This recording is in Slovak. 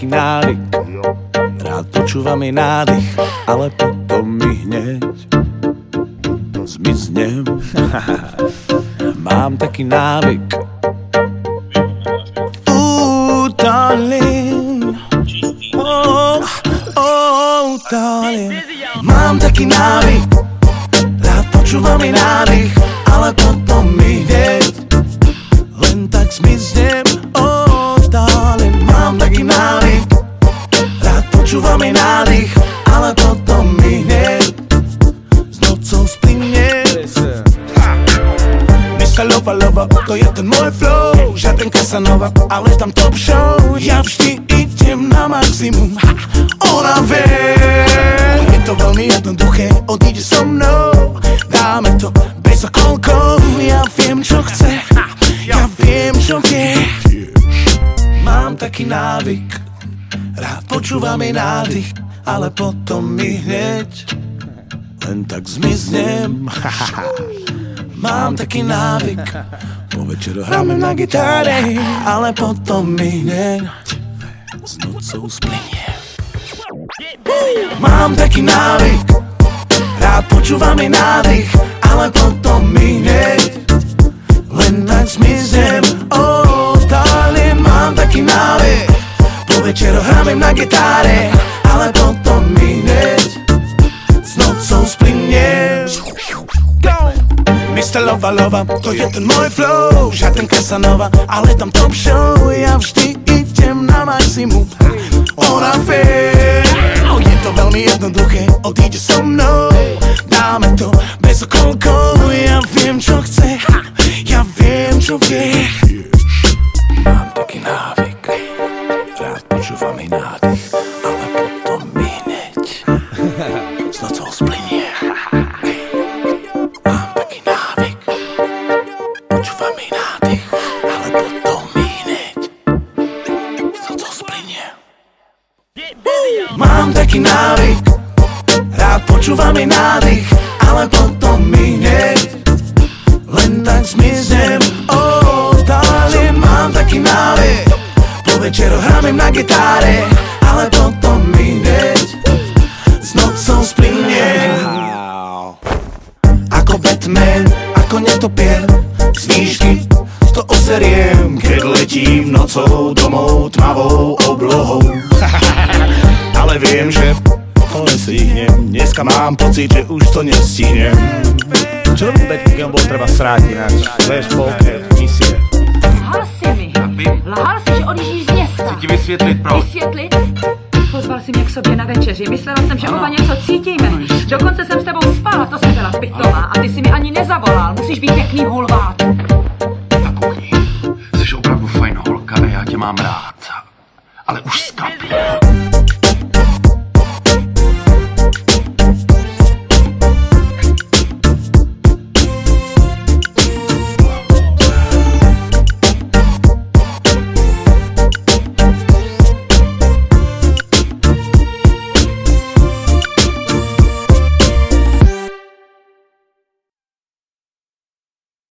taký návyk, rád počúvam jej nádych, ale potom mi hneď zmiznem. Mám taký návyk. Ooh. Oh, oh. Mám taký návyk, rád počúvam jej nádych, ale potom nádych, ale potom mi hneď s nocou splynie. Mr. Lova Lova, to je ten môj flow. Žiaden Casanova, ale tam top show. Ja vždy idem na maximum. Ha, Ona vie. Je to veľmi jednoduché, odíde so mnou. Dáme to bez okolkov Ja viem, čo chce. Ja viem, čo vie. Mám taký návyk. Rád počúvam jej nádych Ale potom mi hneď Len tak zmiznem Mám taký návyk Po večeru hráme na gitáre Ale potom mi hneď S nocou splinie. Mám taký návyk Rád počúvam jej nádych Ale potom mi hneď Len tak zmiznem Oh, darling, mám taký návyk Po večeru hráme na gitáre Lova, to je ten môj flow Žiaden Casanova, ale tam top show. Ja vždy idem na maximum. Ona vie. Je to veľmi jednoduché, odíde so mnou. Dáme to bez okolkov. Ja viem, čo chce. Ja viem, čo vie Jej nádych Ale potom hneď S nocou splinie Mám taký návyk Rád počúvam jej nádych Ale potom mi hneď Len tak zmiznem. Oh, darling, mám taký návyk Po večeru hráme na gitáre Ale potom mi hneď S nocou splinie Ako Batman, ako netopier letím nocou domov tmavou oblohou Ale viem, že to nestihnem Dneska mám pocit, že už to nestihnem Čo by Batman bol treba sráť ináč? Vieš, polke, misie. Lhal si mi. Lhal si, že odjíždíš z města. Chci ti vysvětlit proč. Vysvětlit? Pozval si mě k sobě na večeři. Myslela jsem, že oba něco cítíme. Dokonce jsem s tebou spala, to jsem byla pitomá. A ty si mi ani nezavolal. Musíš být pěkný hulvát. Ale už.